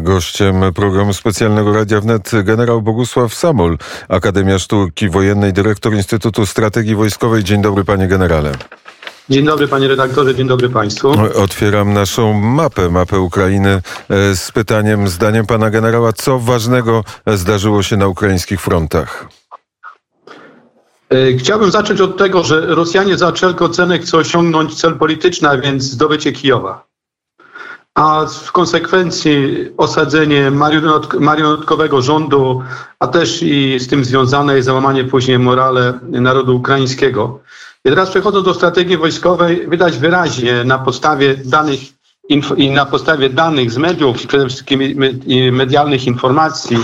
Gościem programu specjalnego Radia Wnet generał Bogusław Samol, Akademia Sztuki Wojennej, dyrektor Instytutu Strategii Wojskowej. Dzień dobry panie generale. Dzień dobry panie redaktorze, dzień dobry państwu. Otwieram naszą mapę, mapę Ukrainy e, z pytaniem, zdaniem pana generała, co ważnego zdarzyło się na ukraińskich frontach? E, chciałbym zacząć od tego, że Rosjanie za wszelką cenę chcą osiągnąć cel polityczny, a więc zdobycie Kijowa a w konsekwencji osadzenie marionetkowego rządu, a też i z tym związane załamanie później morale narodu ukraińskiego. I teraz przechodząc do strategii wojskowej, widać wyraźnie na podstawie danych i na podstawie danych z mediów, przede wszystkim medialnych informacji,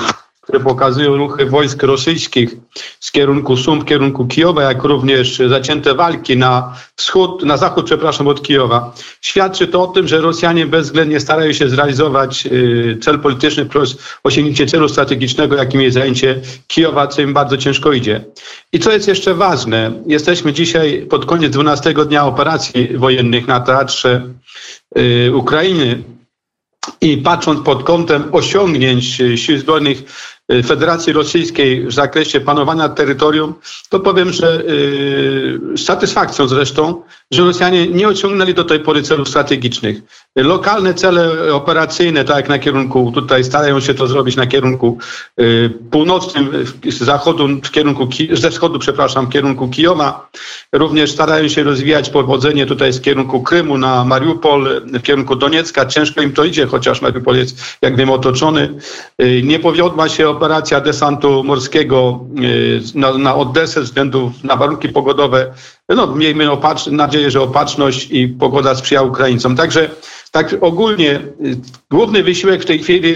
które pokazują ruchy wojsk rosyjskich z kierunku Sum, w kierunku Kijowa, jak również zacięte walki na wschód, na zachód, przepraszam, od Kijowa. Świadczy to o tym, że Rosjanie bezwzględnie starają się zrealizować y, cel polityczny plus osiągnięcie celu strategicznego, jakim jest zajęcie Kijowa, co im bardzo ciężko idzie. I co jest jeszcze ważne, jesteśmy dzisiaj pod koniec 12 dnia operacji wojennych na teatrze y, Ukrainy. I patrząc pod kątem osiągnięć y, Sił Zbrojnych Federacji Rosyjskiej w zakresie panowania terytorium, to powiem, że yy, z satysfakcją zresztą, że Rosjanie nie ociągnęli do tej pory celów strategicznych. Lokalne cele operacyjne, tak jak na kierunku, tutaj starają się to zrobić na kierunku yy, północnym, z zachodu, w kierunku, ze wschodu, przepraszam, w kierunku Kijowa. Również starają się rozwijać powodzenie tutaj z kierunku Krymu na Mariupol, w kierunku Doniecka. Ciężko im to idzie, chociaż Mariupol jest, jak wiemy, otoczony. Nie powiodła się operacja desantu morskiego y, na, na Odesę ze względu na warunki pogodowe. No, miejmy opacz, nadzieję, że opatrzność i pogoda sprzyja Ukraińcom. Także tak ogólnie y, główny wysiłek w tej chwili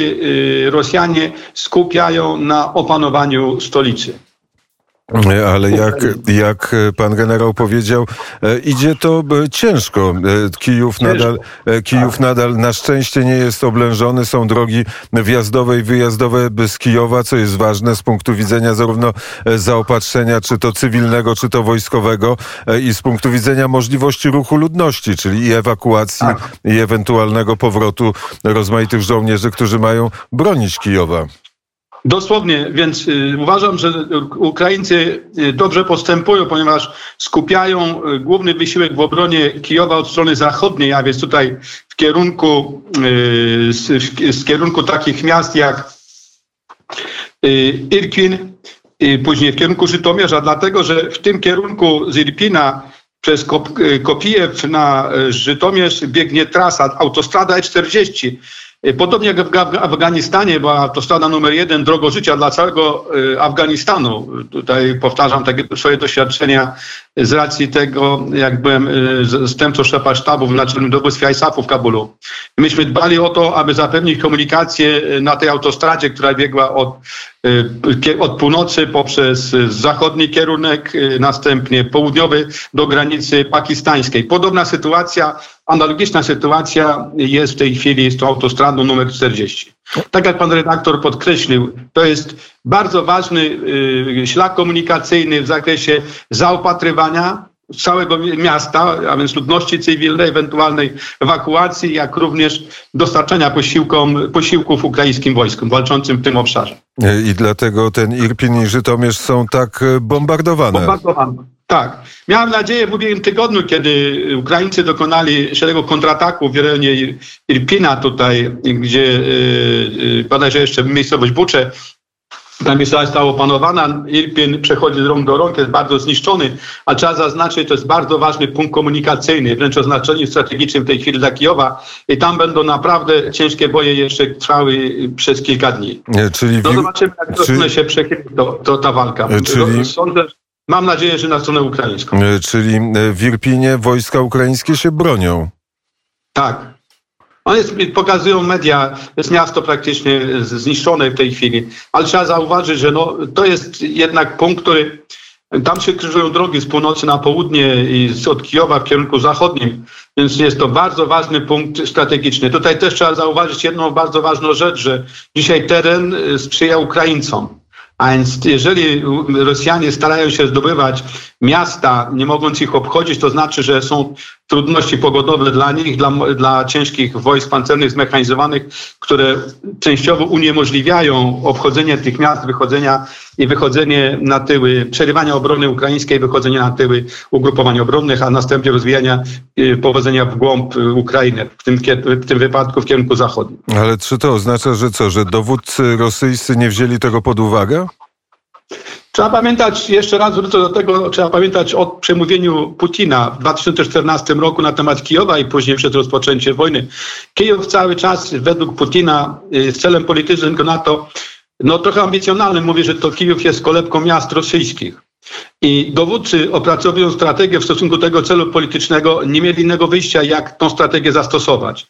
y, Rosjanie skupiają na opanowaniu stolicy. Ale jak, jak pan generał powiedział, e, idzie to e, ciężko. E, Kijów nadal, Kijów tak. nadal na szczęście nie jest oblężony. Są drogi wjazdowe i wyjazdowe z Kijowa, co jest ważne z punktu widzenia zarówno zaopatrzenia, czy to cywilnego, czy to wojskowego i z punktu widzenia możliwości ruchu ludności, czyli i ewakuacji, tak. i ewentualnego powrotu rozmaitych żołnierzy, którzy mają bronić Kijowa. Dosłownie, więc y, uważam, że Ukraińcy y, dobrze postępują, ponieważ skupiają y, główny wysiłek w obronie Kijowa od strony zachodniej, a więc tutaj w kierunku, z, kierunku takich miast jak Irpin, później w kierunku Żytomierza, dlatego że w tym kierunku z Irpina przez Kopijew na Żytomierz biegnie trasa autostrada E40 Y, podobnie jak w Afganistanie była autostrada numer jeden, drogo życia dla całego y, Afganistanu. Tutaj powtarzam takie swoje doświadczenia z racji tego, jak byłem y, zastępcą szefa sztabu w naczelnym dowództwie ISAF-u w Kabulu. Myśmy dbali o to, aby zapewnić komunikację na tej autostradzie, która biegła od, od północy poprzez zachodni kierunek, następnie południowy do granicy pakistańskiej. Podobna sytuacja Analogiczna sytuacja jest w tej chwili z tą autostradą numer 40. Tak jak pan redaktor podkreślił, to jest bardzo ważny y, szlak komunikacyjny w zakresie zaopatrywania całego miasta, a więc ludności cywilnej, ewentualnej ewakuacji, jak również dostarczania posiłkom, posiłków ukraińskim wojskom walczącym w tym obszarze. I dlatego ten Irpin i Żytomierz są tak bombardowane. Bombardowane. Tak. Miałem nadzieję w ubiegłym tygodniu, kiedy Ukraińcy dokonali szeregu kontrataków w rejonie Irpina tutaj, gdzie yy, bodajże jeszcze miejscowość Bucze, ta miejscowość została opanowana, Irpin przechodzi z rąk do rąk, jest bardzo zniszczony, a trzeba zaznaczyć, to jest bardzo ważny punkt komunikacyjny, wręcz o znaczeniu strategicznym w tej chwili dla Kijowa i tam będą naprawdę ciężkie boje jeszcze trwały przez kilka dni. Czyli no zobaczymy, jak czy... się przechyli to, to, ta walka. Czyli... Sądzę, Mam nadzieję, że na stronę ukraińską. E, czyli e, w Irpinie wojska ukraińskie się bronią. Tak. One jest, pokazują media, jest miasto praktycznie zniszczone w tej chwili, ale trzeba zauważyć, że no, to jest jednak punkt, który tam się krzyżują drogi z północy na południe i od Kijowa w kierunku zachodnim, więc jest to bardzo ważny punkt strategiczny. Tutaj też trzeba zauważyć jedną bardzo ważną rzecz, że dzisiaj teren sprzyja Ukraińcom. A więc jeżeli Rosjanie starają się zdobywać miasta, nie mogąc ich obchodzić, to znaczy, że są trudności pogodowe dla nich, dla, dla ciężkich wojsk pancernych zmechanizowanych, które częściowo uniemożliwiają obchodzenie tych miast, wychodzenia i wychodzenie na tyły, przerywania obrony ukraińskiej, wychodzenie na tyły ugrupowań obronnych, a następnie rozwijania y, powodzenia w głąb Ukrainy, w tym, w tym wypadku w kierunku zachodnim. Ale czy to oznacza, że co, że dowódcy rosyjscy nie wzięli tego pod uwagę? Trzeba pamiętać, jeszcze raz wrócę do tego, trzeba pamiętać o przemówieniu Putina w 2014 roku na temat Kijowa i później przed rozpoczęciem wojny. Kijów cały czas według Putina y, z celem politycznym go NATO, no trochę ambicjonalnym mówi, że to Kijów jest kolebką miast rosyjskich. I dowódcy opracowują strategię w stosunku do tego celu politycznego, nie mieli innego wyjścia, jak tą strategię zastosować.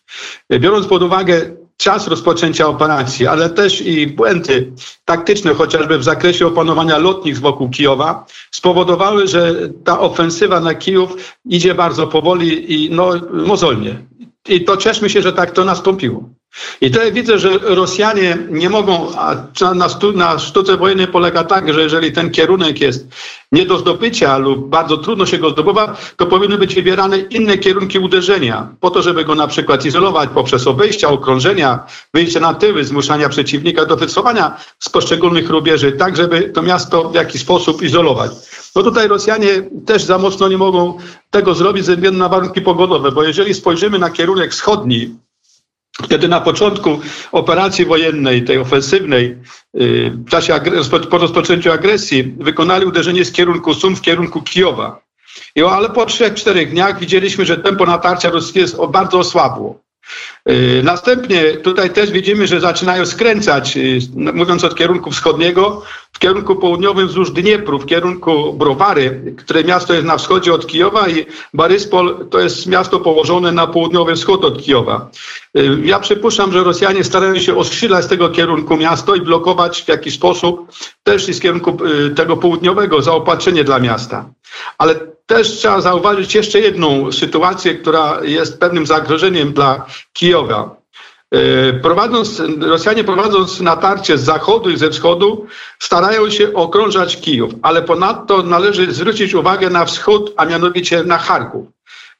Biorąc pod uwagę czas rozpoczęcia operacji, ale też i błędy taktyczne, chociażby w zakresie opanowania lotnisk wokół Kijowa, spowodowały, że ta ofensywa na Kijów idzie bardzo powoli i no, mozolnie. I to cieszmy się, że tak to nastąpiło. I tutaj widzę, że Rosjanie nie mogą, a na, stu, na sztuce wojennej polega tak, że jeżeli ten kierunek jest nie do zdobycia lub bardzo trudno się go zdobywa, to powinny być wybierane inne kierunki uderzenia, po to, żeby go na przykład izolować poprzez obejścia, okrążenia, wyjście na tyły, zmuszania przeciwnika do wycofania z poszczególnych rubieży, tak żeby to miasto w jakiś sposób izolować. No tutaj Rosjanie też za mocno nie mogą tego zrobić ze względu na warunki pogodowe, bo jeżeli spojrzymy na kierunek wschodni, Wtedy na początku operacji wojennej, tej ofensywnej, y, w czasie po rozpoczęciu agresji, wykonali uderzenie z kierunku Sum w kierunku Kijowa. I, ale po trzech, czterech dniach widzieliśmy, że tempo natarcia rosyjskie bardzo osłabło. Y, następnie tutaj też widzimy, że zaczynają skręcać, y, mówiąc od kierunku wschodniego, w kierunku południowym wzdłuż Dniepru, w kierunku Browary, które miasto jest na wschodzie od Kijowa i Baryspol to jest miasto położone na południowy wschód od Kijowa. Y, ja przypuszczam, że Rosjanie starają się ostrzelać z tego kierunku miasto i blokować w jakiś sposób też i z kierunku tego południowego zaopatrzenie dla miasta. Ale też trzeba zauważyć jeszcze jedną sytuację, która jest pewnym zagrożeniem dla Kijowa. E, prowadząc, Rosjanie prowadząc natarcie z zachodu i ze wschodu starają się okrążać Kijów, ale ponadto należy zwrócić uwagę na wschód, a mianowicie na Charków.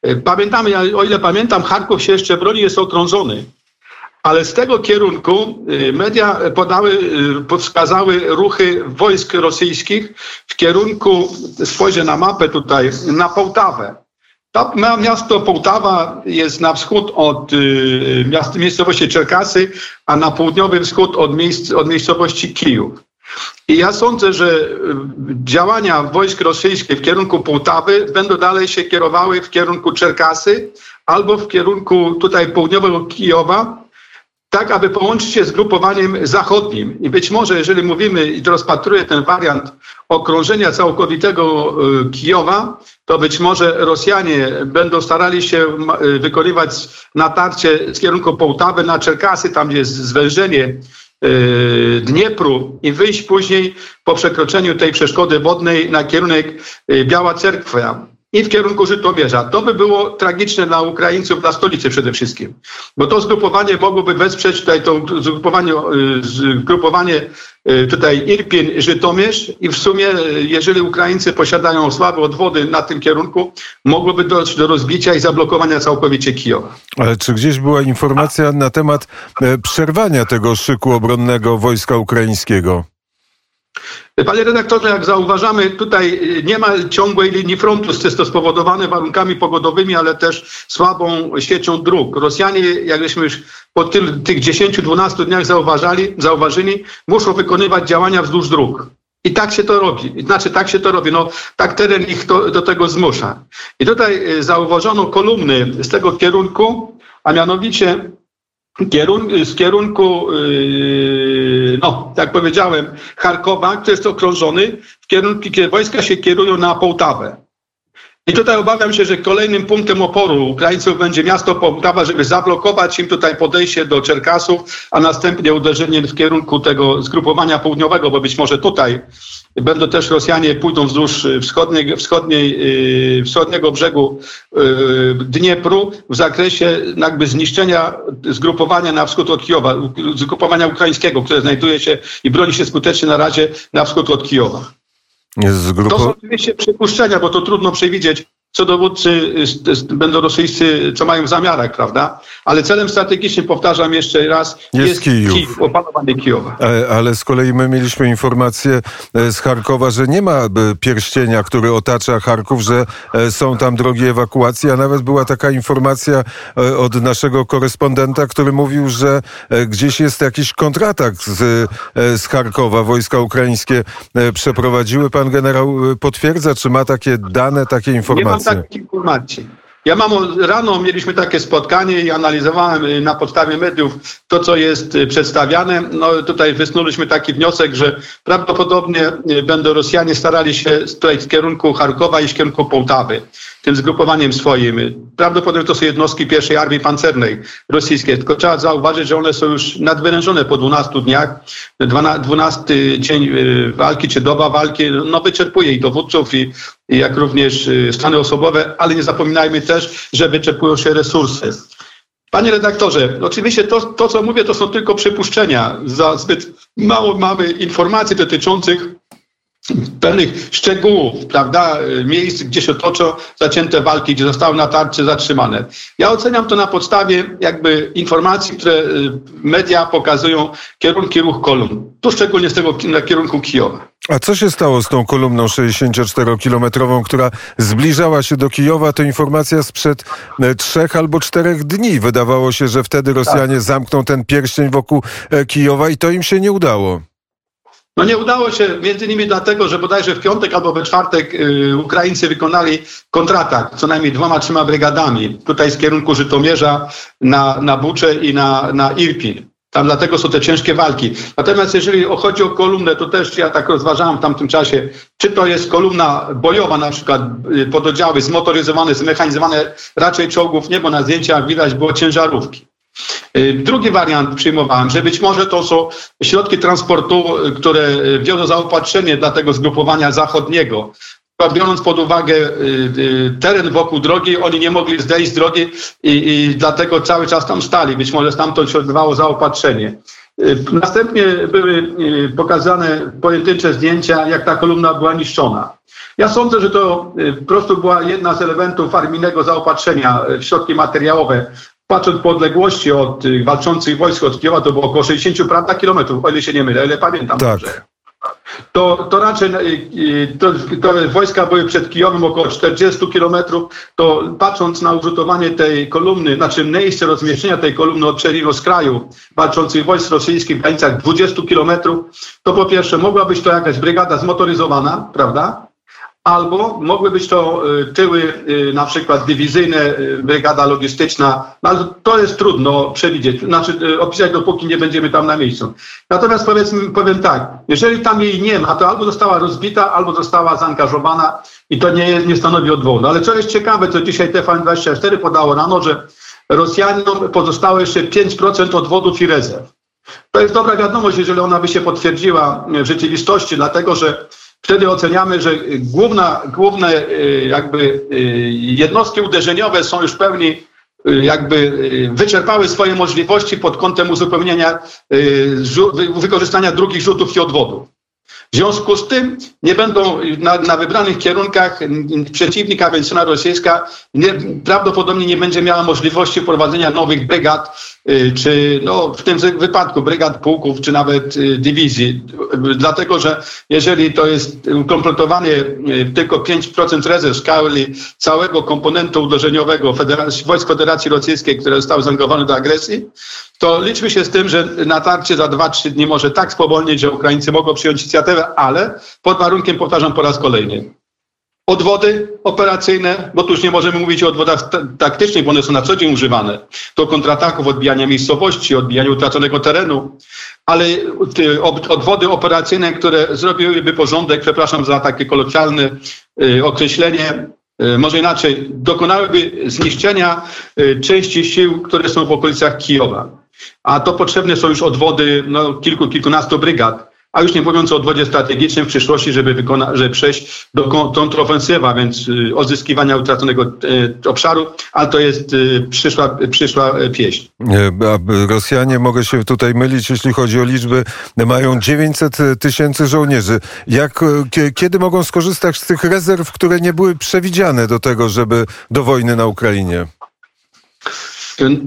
E, pamiętamy, o ile pamiętam, Charków się jeszcze broni, jest okrążony. Ale z tego kierunku y, media podały, y, wskazały ruchy wojsk rosyjskich w kierunku, spojrzę na mapę tutaj, na Połtawę. To miasto Połtawa jest na wschód od y, miast, miejscowości Czerkasy, a na południowy wschód od, miejsc, od miejscowości Kijów. I ja sądzę, że działania wojsk rosyjskich w kierunku Połtawy będą dalej się kierowały w kierunku Czerkasy albo w kierunku tutaj południowego Kijowa, tak aby połączyć się z grupowaniem zachodnim. I być może, jeżeli mówimy i rozpatruję ten wariant okrążenia całkowitego y, Kijowa, to być może Rosjanie będą starali się y, wykonywać natarcie z kierunku Połtawy na Czerkasy, tam jest zwężenie y, Dniepru. I wyjść później po przekroczeniu tej przeszkody wodnej na kierunek Biała Cerkwa i w kierunku Żytomierza. To by było tragiczne dla Ukraińców, dla stolicy przede wszystkim. Bo to zgrupowanie mogłoby wesprzeć tutaj to zgrupowanie, y, zgrupowanie y, tutaj Irpień, Żytomierz i w sumie, y, jeżeli Ukraińcy posiadają słabe odwody na tym kierunku, mogłoby dojść do rozbicia i zablokowania całkowicie Kijowa. Ale czy gdzieś była informacja na temat e, przerwania tego szyku obronnego wojska ukraińskiego? Panie redaktorze, jak zauważamy, tutaj nie ma ciągłej linii frontu. Jest to spowodowane warunkami pogodowymi, ale też słabą siecią dróg. Rosjanie, jak żeśmy już po tych 10-12 dniach zauważali, zauważyli, muszą wykonywać działania wzdłuż dróg. I tak się to robi. Znaczy, tak się to robi. No, tak teren ich to, do tego zmusza. I tutaj y, zauważono kolumny z tego kierunku, a mianowicie kierun z kierunku, yy, no, jak powiedziałem, Charkowa, który jest okrążony, w kierunku, kiedy wojska się kierują na Połtawę. I tutaj obawiam się, że kolejnym punktem oporu Ukraińców będzie miasto Połtawa, żeby zablokować im tutaj podejście do Czerkasów, a następnie uderzenie w kierunku tego zgrupowania południowego, bo być może tutaj będą też Rosjanie pójdą wzdłuż wschodniej, wschodniej, yy, wschodniego brzegu yy, Dniepru w zakresie jakby zniszczenia zgrupowania na wschód od Kijowa, zgrupowania ukraińskiego, które znajduje się i broni się skutecznie na razie na wschód od Kijowa. To są oczywiście przypuszczenia, bo to trudno przewidzieć, co dowódcy będą rosyjscy, co mają w zamiarach, prawda? Ale celem strategicznym, powtarzam jeszcze raz, jest, jest Kijów. Kijów, opanowanie Kijowa. Ale, ale z kolei my mieliśmy informację e, z Charkowa, że nie ma e, pierścienia, który otacza Charków, że e, są tam drogi ewakuacji, a nawet była taka informacja od naszego korespondenta, który mówił, że gdzieś jest jakiś kontratak z, z Charkowa. Wojska ukraińskie przeprowadziły. Pan generał potwierdza, czy ma takie dane, takie informacje? Mam informacji. Ja mam rano mieliśmy takie spotkanie i analizowałem y, na podstawie mediów to, co jest y, przedstawiane. No tutaj wysnuliśmy taki wniosek, że prawdopodobnie y, będą Rosjanie starali się tutaj z kierunku Charkowa i z kierunku Połtawy, tym zgrupowaniem swoim. Prawdopodobnie to są jednostki pierwszej armii pancernej rosyjskiej. Tylko trzeba zauważyć, że one są już nadwyrężone po 12 dniach. 12 dzień walki czy doba walki no, wyczerpuje i dowódców i jak również y, stany osobowe, ale nie zapominajmy też, że wyczerpują się resursy. Panie redaktorze, oczywiście to, to, co mówię, to są tylko przypuszczenia. Za zbyt mało mamy informacji dotyczących pewnych szczegółów, prawda, miejsc, gdzie się toczą zacięte walki, gdzie zostały natarcie zatrzymane. Ja oceniam to na podstawie jakby informacji, które y, media pokazują kierunki ruch kolumn. Tu szczególnie z tego na kierunku Kijowa. A co się stało z tą kolumną 64-kilometrową, która zbliżała się do Kijowa? To informacja sprzed e, trzech albo czterech dni. Wydawało się, że wtedy Rosjanie tak. zamkną ten pierścień wokół e, Kijowa i to im się nie udało. No nie udało się między innymi dlatego, że bodajże w piątek albo we czwartek y, Ukraińcy wykonali kontratak co najmniej dwoma, trzema brygadami. Tutaj z kierunku Żytomierza na, na Bucze i na, na Irpin. Tam dlatego są te ciężkie walki. Natomiast jeżeli chodzi o kolumnę, to też ja tak rozważałem w tamtym czasie, czy to jest kolumna bojowa, na przykład y, pododdziały zmotoryzowane, zmechanizowane, raczej czołgów nie, bo na zdjęciach widać było ciężarówki. Y, drugi wariant przyjmowałem, że być może to są środki transportu, y, które wiozą zaopatrzenie dla tego zgrupowania zachodniego. Biorąc pod uwagę teren wokół drogi, oni nie mogli zdejść z drogi i, i dlatego cały czas tam stali. Być może stamtąd się odbywało zaopatrzenie. Następnie były pokazane pojedyncze zdjęcia, jak ta kolumna była niszczona. Ja sądzę, że to po prostu była jedna z elementów armijnego zaopatrzenia w środki materiałowe patrząc po odległości od y, walczących wojsk od Kijowa, to było około 60 prawda, kilometrów, o ile się nie mylę, o ile pamiętam tak. dobrze. To, to raczej y, y, to, to wojska były przed Kijowem około 40 kilometrów, to patrząc na użytowanie tej kolumny, znaczy miejsce rozmieszczenia tej kolumny od kraju walczących wojsk rosyjskich w granicach 20 kilometrów, to po pierwsze mogła być to jakaś brygada zmotoryzowana, prawda? Albo mogły być to y, tyły y, na przykład dywizyjne, y, brygada logistyczna, no, ale to jest trudno przewidzieć, znaczy opisać dopóki nie będziemy tam na miejscu. Natomiast powiedzmy, powiem tak, jeżeli tam jej nie ma, to albo została rozbita, albo została zaangażowana i to nie, nie stanowi odwołu. No, ale co jest ciekawe, co dzisiaj TVN24 podało rano, że Rosjanom pozostało jeszcze 5% odwodów i rezerw. To jest dobra wiadomość, jeżeli ona by się potwierdziła w rzeczywistości, dlatego że wtedy oceniamy, że główna, główne y, jakby y, jednostki uderzeniowe są już pełni y, jakby wyczerpały swoje możliwości pod kątem uzupełnienia wykorzystania drugich rzutów i odwodów. W związku z tym nie będą na, na wybranych kierunkach przeciwnika, a więc strona rosyjska nie, prawdopodobnie nie będzie miała możliwości prowadzenia nowych brygad, czy no, w tym wypadku brygad pułków, czy nawet y, dywizji. Dlatego, że jeżeli to jest ukompletowanie y, tylko 5% rezerw skali całego komponentu uderzeniowego Federacji, Wojsk Federacji Rosyjskiej, które zostały zaangażowane do agresji, to liczmy się z tym, że natarcie za 2-3 dni może tak spowolnić, że Ukraińcy mogą przyjąć inicjatywę, ale pod warunkiem, powtarzam po raz kolejny, odwody operacyjne, bo tu już nie możemy mówić o odwodach taktycznych, bo one są na co dzień używane, to kontrataków, odbijania miejscowości, odbijania utraconego terenu, ale odwody operacyjne, które zrobiłyby porządek, przepraszam za takie kolokwialne y, określenie, y, może inaczej, dokonałyby zniszczenia y, części sił, które są w okolicach Kijowa. A to potrzebne są już odwody no, kilku, kilkunastu brygad a już nie mówiąc o dwodzie strategicznym w przyszłości, żeby, wykona, żeby przejść do kontrofensywa, więc y, odzyskiwania utraconego y, obszaru, ale to jest y, przyszła, przyszła pieśń. Rosjanie, mogę się tutaj mylić, jeśli chodzi o liczby, mają 900 tysięcy żołnierzy. Jak, kiedy mogą skorzystać z tych rezerw, które nie były przewidziane do tego, żeby do wojny na Ukrainie?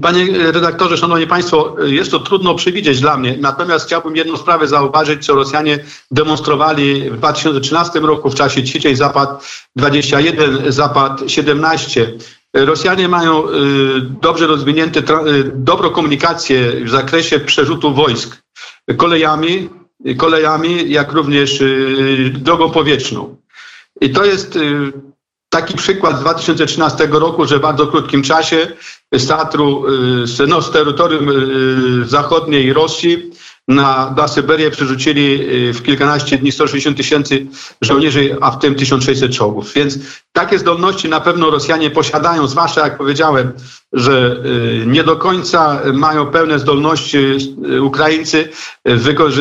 Panie redaktorze, szanowni państwo, jest to trudno przewidzieć dla mnie. Natomiast chciałbym jedną sprawę zauważyć, co Rosjanie demonstrowali w 2013 roku w czasie ćwiczeń Zapad 21, Zapad 17. Rosjanie mają y, dobrze rozwinięte, y, dobrą komunikację w zakresie przerzutu wojsk kolejami, kolejami jak również y, drogą powietrzną. I to jest taki przykład z 2013 roku, że w bardzo krótkim czasie z teatru, y, no, z terytorium y, zachodniej Rosji na, na Syberię przerzucili y, w kilkanaście dni 160 tysięcy żołnierzy, a w tym 1600 czołgów. Więc takie zdolności na pewno Rosjanie posiadają, zwłaszcza jak powiedziałem, że nie do końca mają pełne zdolności Ukraińcy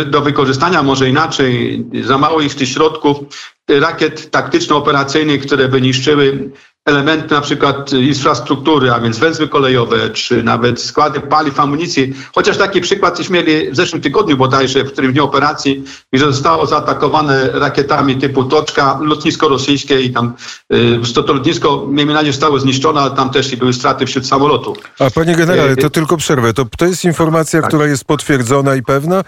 do wykorzystania, może inaczej, za mało ich tych środków, rakiet taktyczno-operacyjnych, które by niszczyły elementy na przykład infrastruktury, a więc węzły kolejowe, czy nawet składy paliw, amunicji. Chociaż taki przykład mieli w zeszłym tygodniu bodajże, w którym dniu operacji, gdzie zostało zaatakowane rakietami typu Toczka, lotnisko rosyjskie i tam y, to, lotnisko, miejmy nadzieję, zostało zniszczone, ale tam też i były straty wśród samolotu. A panie generale, to tylko przerwę. To, to jest informacja, tak. która jest potwierdzona i pewna?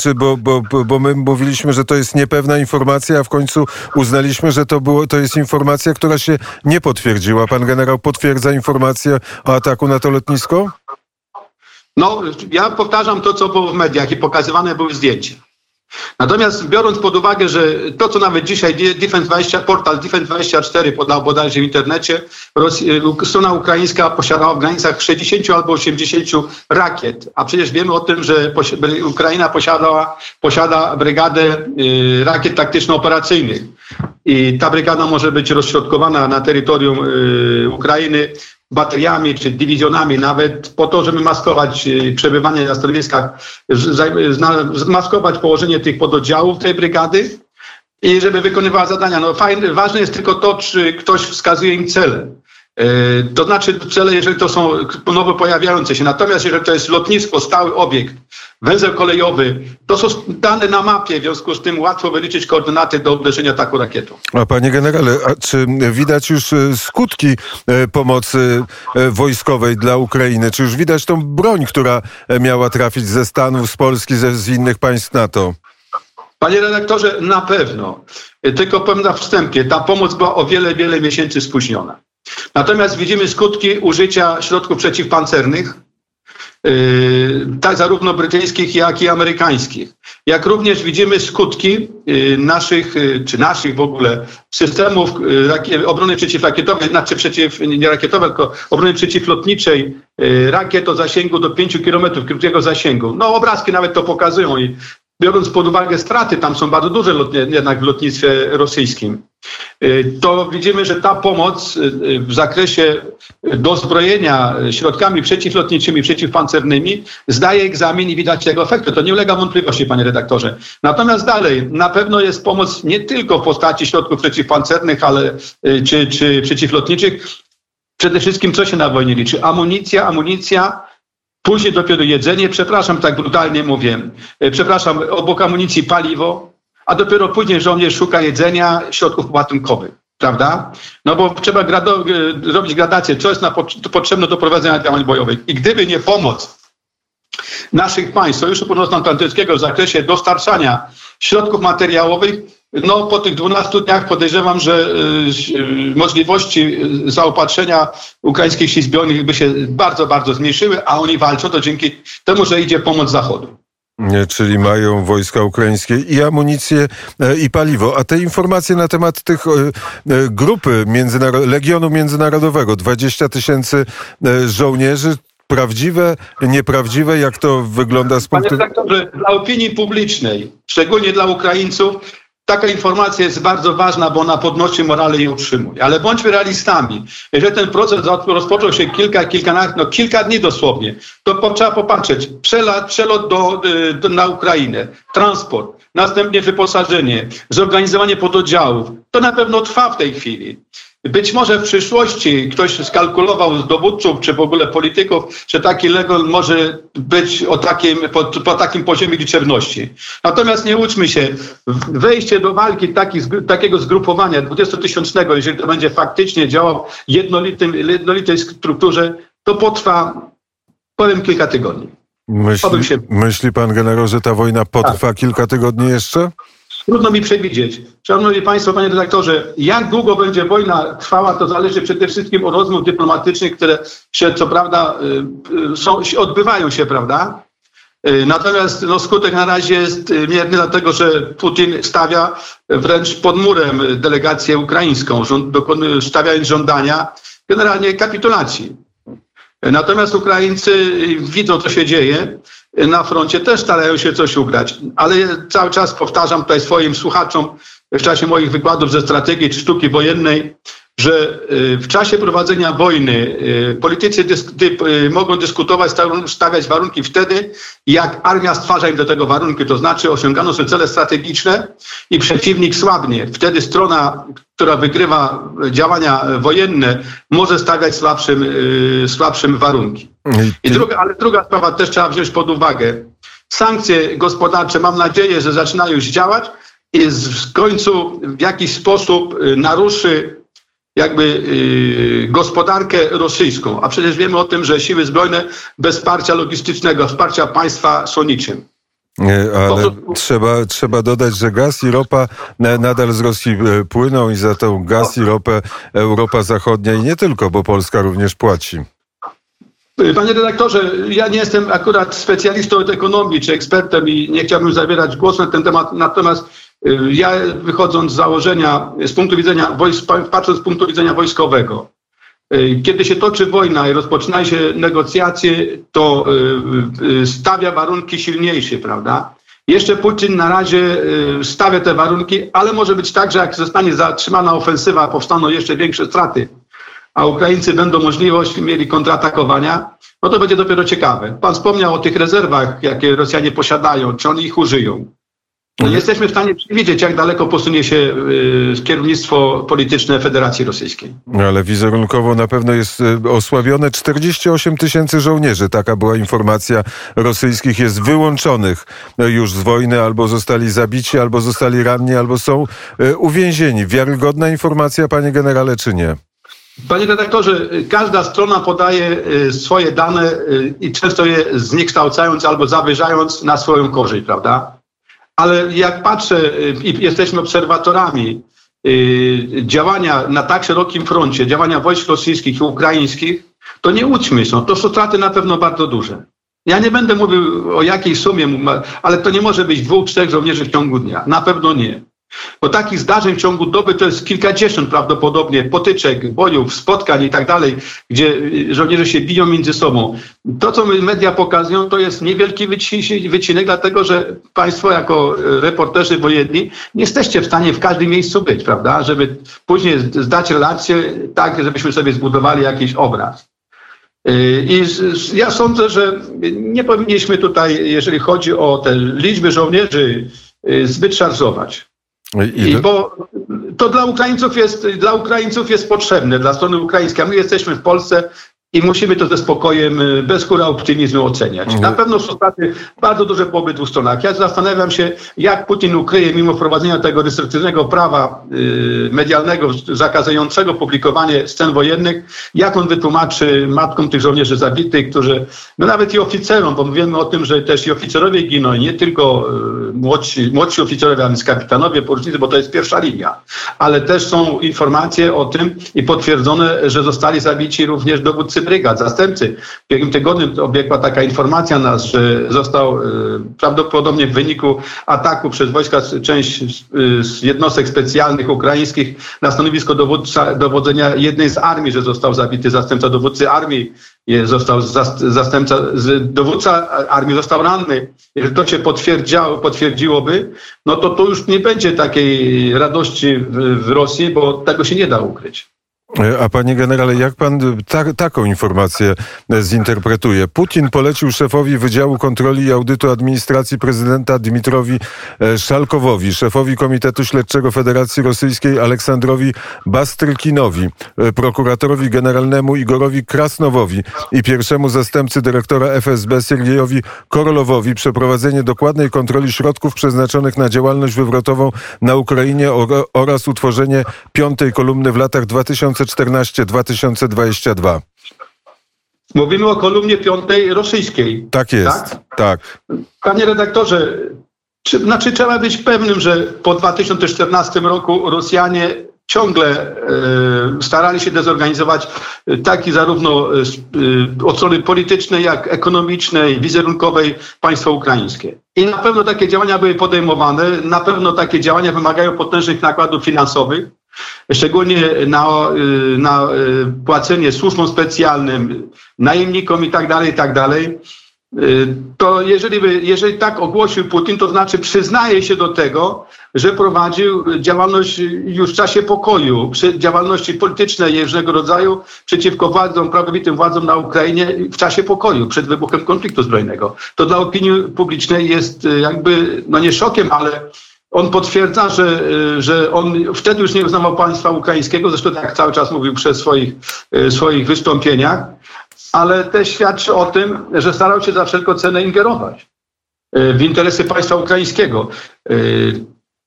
Czy bo, bo, bo my mówiliśmy, że to jest niepewna informacja, a w końcu uznaliśmy, że to, było, to jest informacja, która się nie potwierdza potwierdziła. Pan generał potwierdza informację o ataku na to lotnisko? No, ja powtarzam to, co było w mediach i pokazywane były zdjęcia. Natomiast biorąc pod uwagę, że to, co nawet dzisiaj Defense 20, portal Defense24 podał bodajże w internecie, strona ukraińska posiadała w granicach 60 albo 80 rakiet, a przecież wiemy o tym, że Ukraina posiadała, posiada brygadę y, rakiet taktyczno-operacyjnych. I ta brygada może być rozśrodkowana na terytorium y, Ukrainy bateriami czy dywizjonami nawet po to, żeby maskować y, przebywanie na stanowiskach, maskować położenie tych pododdziałów tej brygady i żeby wykonywała zadania. No fajne, ważne jest tylko to, czy ktoś wskazuje im cele. E, to znaczy cele, jeżeli to są nowo pojawiające się. Natomiast jeżeli to jest lotnisko, stały obiekt, węzeł kolejowy, to są dane na mapie, w związku z tym łatwo wyliczyć koordynaty do uderzenia taką rakietą. A panie generale, a czy widać już e, skutki e, pomocy wojskowej dla Ukrainy? Czy już widać tą broń, która miała trafić ze Stanów, z Polski, ze, z innych państw NATO? Panie redaktorze, na pewno. Tylko powiem na wstępie, ta pomoc była o wiele, wiele miesięcy spóźniona. Natomiast widzimy skutki użycia środków przeciwpancernych, yy, tak zarówno brytyjskich, jak i amerykańskich. Jak również widzimy skutki yy, naszych, yy, czy naszych w ogóle systemów obrony przeciwrakietowej, znaczy przeciw, nie rakietowej, tylko obrony przeciwlotniczej rakiet o zasięgu do 5 km krótkiego zasięgu. No obrazki nawet to pokazują i biorąc pod uwagę straty, tam są bardzo duże jednak w lotnictwie rosyjskim, to widzimy, że ta pomoc y, w zakresie dozbrojenia środkami przeciwlotniczymi, przeciwpancernymi zdaje egzamin i widać tego efektu. To nie ulega wątpliwości, panie redaktorze. Natomiast dalej, na pewno jest pomoc nie tylko w postaci środków przeciwpancernych, ale y, czy, czy przeciwlotniczych. Przede wszystkim co się na wojnie liczy? Amunicja, amunicja, Później dopiero jedzenie, przepraszam, tak brutalnie mówię, przepraszam, obok amunicji paliwo, a dopiero później żołnierz szuka jedzenia, środków łatunkowych, prawda? No bo trzeba grado, e, robić gradację, co jest na, potrzebne do prowadzenia działań bojowych. I gdyby nie pomoc naszych państw Sojuszu Północnoatlantyckiego w zakresie dostarczania środków materiałowych, no, po tych 12 dniach podejrzewam, że y, możliwości zaopatrzenia ukraińskich sił zbrojnych by się bardzo, bardzo zmniejszyły, a oni walczą to dzięki temu, że idzie pomoc Zachodu. Czyli mają wojska ukraińskie i amunicję, e, i paliwo. A te informacje na temat tych e, e, grupy międzynaro Legionu Międzynarodowego, 20 tysięcy żołnierzy, prawdziwe, nieprawdziwe? Jak to wygląda z punktu... Panie dla opinii publicznej, szczególnie dla Ukraińców, taka informacja jest bardzo ważna, bo ona podnosi morale i utrzymuje. Ale bądźmy realistami. Jeżeli ten proces rozpoczął się kilka, kilkanaście, no kilka dni dosłownie, to trzeba popatrzeć. Przelot, przelot do, do, na Ukrainę, transport, następnie wyposażenie, zorganizowanie pododdziałów. To na pewno trwa w tej chwili. Być może w przyszłości ktoś skalkulował z dowódców, czy w ogóle polityków, że taki Legon może być o takim, po, po takim poziomie liczebności. Natomiast nie uczmy się, wejście do walki taki, takiego zgrupowania 20-tysięcznego, jeżeli to będzie faktycznie działał w jednolitej strukturze, to potrwa, powiem, kilka tygodni. Myśli, myśli pan generał, że ta wojna potrwa tak. kilka tygodni jeszcze? Trudno mi przewidzieć. Szanowni Państwo, Panie redaktorze, jak długo będzie wojna trwała, to zależy przede wszystkim od rozmów dyplomatycznych, które się, co prawda, y, y, są, odbywają się, prawda? Y, natomiast no, skutek na razie jest mierny, dlatego że Putin stawia wręcz pod murem delegację ukraińską, stawiając żądania generalnie kapitulacji. Natomiast Ukraińcy widzą, co się dzieje na froncie, też starają się coś ugrać. Ale cały czas powtarzam tutaj swoim słuchaczom w czasie moich wykładów ze strategii czy sztuki wojennej, że y, w czasie prowadzenia wojny y, politycy dysk, y, mogą dyskutować, stawiać warunki wtedy, jak armia stwarza im do tego warunki, to znaczy osiągano są cele strategiczne i przeciwnik słabnie. Wtedy strona, która wygrywa działania wojenne, może stawiać słabszym, słabszym warunki. I druga, ale druga sprawa też trzeba wziąć pod uwagę. Sankcje gospodarcze, mam nadzieję, że zaczynają już działać i w końcu w jakiś sposób naruszy jakby y, gospodarkę rosyjską, a przecież wiemy o tym, że siły zbrojne bez wsparcia logistycznego, wsparcia państwa są niczym. Ale trzeba, trzeba dodać, że gaz i ropa nadal z Rosji e, płyną i za tą gaz i ropę Europa Zachodnia i nie tylko, bo Polska również płaci. Panie redaktorze, ja nie jestem akurat specjalistą od ekonomii czy ekspertem i nie chciałbym zabierać głosu na ten temat, natomiast y, ja wychodząc z założenia, z punktu widzenia, patrząc z punktu widzenia wojskowego, y, kiedy się toczy wojna i rozpoczynają się negocjacje, to y, stawia warunki silniejsze, prawda? Jeszcze Putin na razie stawia te warunki, ale może być tak, że jak zostanie zatrzymana ofensywa, powstaną jeszcze większe straty a Ukraińcy będą możliwość mieli kontratakowania, no to będzie dopiero ciekawe. Pan wspomniał o tych rezerwach, jakie Rosjanie posiadają, czy oni ich użyją. No nie jesteśmy w stanie przewidzieć, jak daleko posunie się y, kierownictwo polityczne Federacji Rosyjskiej. Ale wizerunkowo na pewno jest y, osłabione 48 tysięcy żołnierzy. Taka była informacja rosyjskich. Jest wyłączonych y, już z wojny, albo zostali zabici, albo zostali ranni, albo są uwięzieni. Wiarygodna informacja, panie generale, czy nie? Panie redaktorze, każda strona podaje swoje dane i często je zniekształcając albo zawyżając na swoją korzyść, prawda? Ale jak patrzę y, i jesteśmy obserwatorami działania na tak szerokim froncie, działania wojsk rosyjskich i ukraińskich, to nie łudźmy się, to są straty na pewno bardzo duże. Ja nie będę mówił o jakiej sumie, ale to nie może być dwóch, trzech żołnierzy w ciągu dnia. Na pewno nie. Bo takich zdarzeń w ciągu doby to jest kilkadziesiąt prawdopodobnie potyczek, bojów, spotkań i tak dalej, gdzie żołnierze się biją między sobą. To, co media pokazują, to jest niewielki wycinek, dlatego że państwo jako reporterzy wojenni nie jesteście w stanie w każdym miejscu być, prawda? Żeby później zdać relację tak, żebyśmy sobie zbudowali jakiś obraz. I ja sądzę, że nie powinniśmy tutaj, jeżeli chodzi o te liczby żołnierzy, zbyt szarżować. I, bo to dla Ukraińców jest, dla Ukraińców jest potrzebne, dla strony ukraińskiej. My jesteśmy w Polsce i musimy to ze spokojem, y, bez kura optymizmu oceniać. Mhm. Na pewno są straty bardzo duże po obydwu stronach. Ja zastanawiam się, jak Putin ukryje, mimo wprowadzenia tego restrykcyjnego prawa y, medialnego zakazującego publikowanie scen wojennych, jak on wytłumaczy matkom tych żołnierzy zabitych, którzy, no nawet i oficerom, bo mówimy o tym, że też i oficerowie giną, nie tylko y, młodsi, młodsi oficerowie, a więc kapitanowie, porucznicy, bo to jest pierwsza linia. Ale też są informacje o tym i potwierdzone, że zostali zabici również dowódcy dowódcy brygad, zastępcy. W ubiegłym tygodniu obiegła taka informacja nas, że został e, prawdopodobnie w wyniku ataku przez wojska część z jednostek specjalnych ukraińskich na stanowisko dowódca, dowodzenia jednej z armii, że został zabity zastępca dowódcy armii został zas- zastępca, dowódca armii został ranny. Jeżeli to się potwierdziało, potwierdziłoby, no to to już nie będzie takiej radości w, w Rosji, bo tego się nie da ukryć. A panie generale, jak pan ta, taką informację zinterpretuje? Putin polecił szefowi Wydziału Kontroli i Audytu Administracji prezydenta Dmitrowi e, Szalkowowi, szefowi Komitetu Śledczego Federacji Rosyjskiej Aleksandrowi Bastrykinowi, e, prokuratorowi generalnemu Igorowi Krasnowowi i pierwszemu zastępcy dyrektora FSB Siergiejowi Korolowowi przeprowadzenie dokładnej kontroli środków przeznaczonych na działalność wywrotową na Ukrainie ora- oraz utworzenie piątej kolumny w latach 2014-2022. Mówimy o kolumnie piątej rosyjskiej. Tak jest, Tak? tak. Panie redaktorze, czy, znaczy trzeba być pewnym, że po 2014 roku Rosjanie ciągle e, starali się dezorganizować e, taki zarówno e, od strony politycznej, jak ekonomicznej, wizerunkowej państwo ukraińskie. I na pewno takie działania były podejmowane, na pewno takie działania wymagają potężnych nakładów finansowych, szczególnie na, y, na y, płacenie służbom specjalnym, najemnikom i tak dalej, i tak dalej. Y, To jeżeli, by, jeżeli tak ogłosił Putin, to znaczy przyznaje się do tego, że prowadził działalność już w czasie pokoju, działalności politycznej różnego rodzaju przeciwko władzom, prawowitym władzom na Ukrainie w czasie pokoju, przed wybuchem konfliktu zbrojnego. To dla opinii publicznej jest jakby, no nie szokiem, ale on potwierdza, że, y, że on wtedy już nie uznawał państwa ukraińskiego, zresztą tak cały czas mówił przez swoich, y, swoich wystąpieniach, ale też świadczy o tym, że starał się za wszelką cenę ingerować y, w interesy państwa ukraińskiego.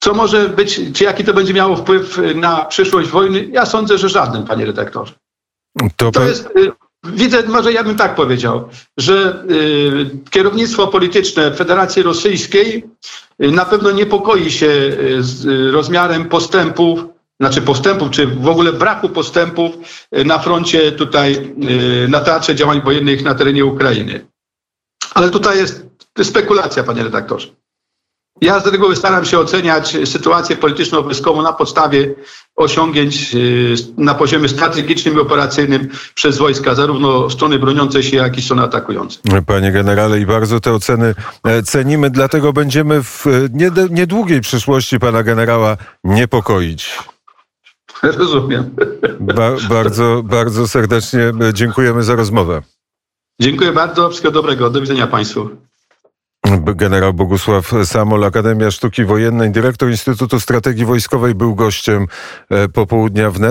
Co może być, czy jaki to będzie miało wpływ na przyszłość wojny? Ja sądzę, że żaden, panie redaktorze. To, To jest, widzę, może ja bym tak powiedział, że y, kierownictwo polityczne Federacji Rosyjskiej y, na pewno niepokoi się y, rozmiarem postępów, znaczy postępów, czy w ogóle braku postępów na froncie tutaj, na teatrze działań wojennych na terenie Ukrainy. Ale tutaj jest spekulacja, panie redaktorze. Ja z reguły staram się oceniać sytuację polityczno-wojskową na podstawie osiągnięć y, na poziomie strategicznym i operacyjnym przez wojska, zarówno strony broniącej się, jak i strony atakującej. Panie generale, i bardzo te oceny e, cenimy, dlatego będziemy w e, nied- niedługiej przyszłości pana generała niepokoić. Rozumiem. Ba- bardzo, bardzo serdecznie e, dziękujemy za rozmowę. Dziękuję bardzo. Wszystkiego dobrego. Do widzenia Państwu. Generał Bogusław Samol, Akademia Sztuki Wojennej, dyrektor Instytutu Strategii Wojskowej, był gościem e, popołudnia wnet.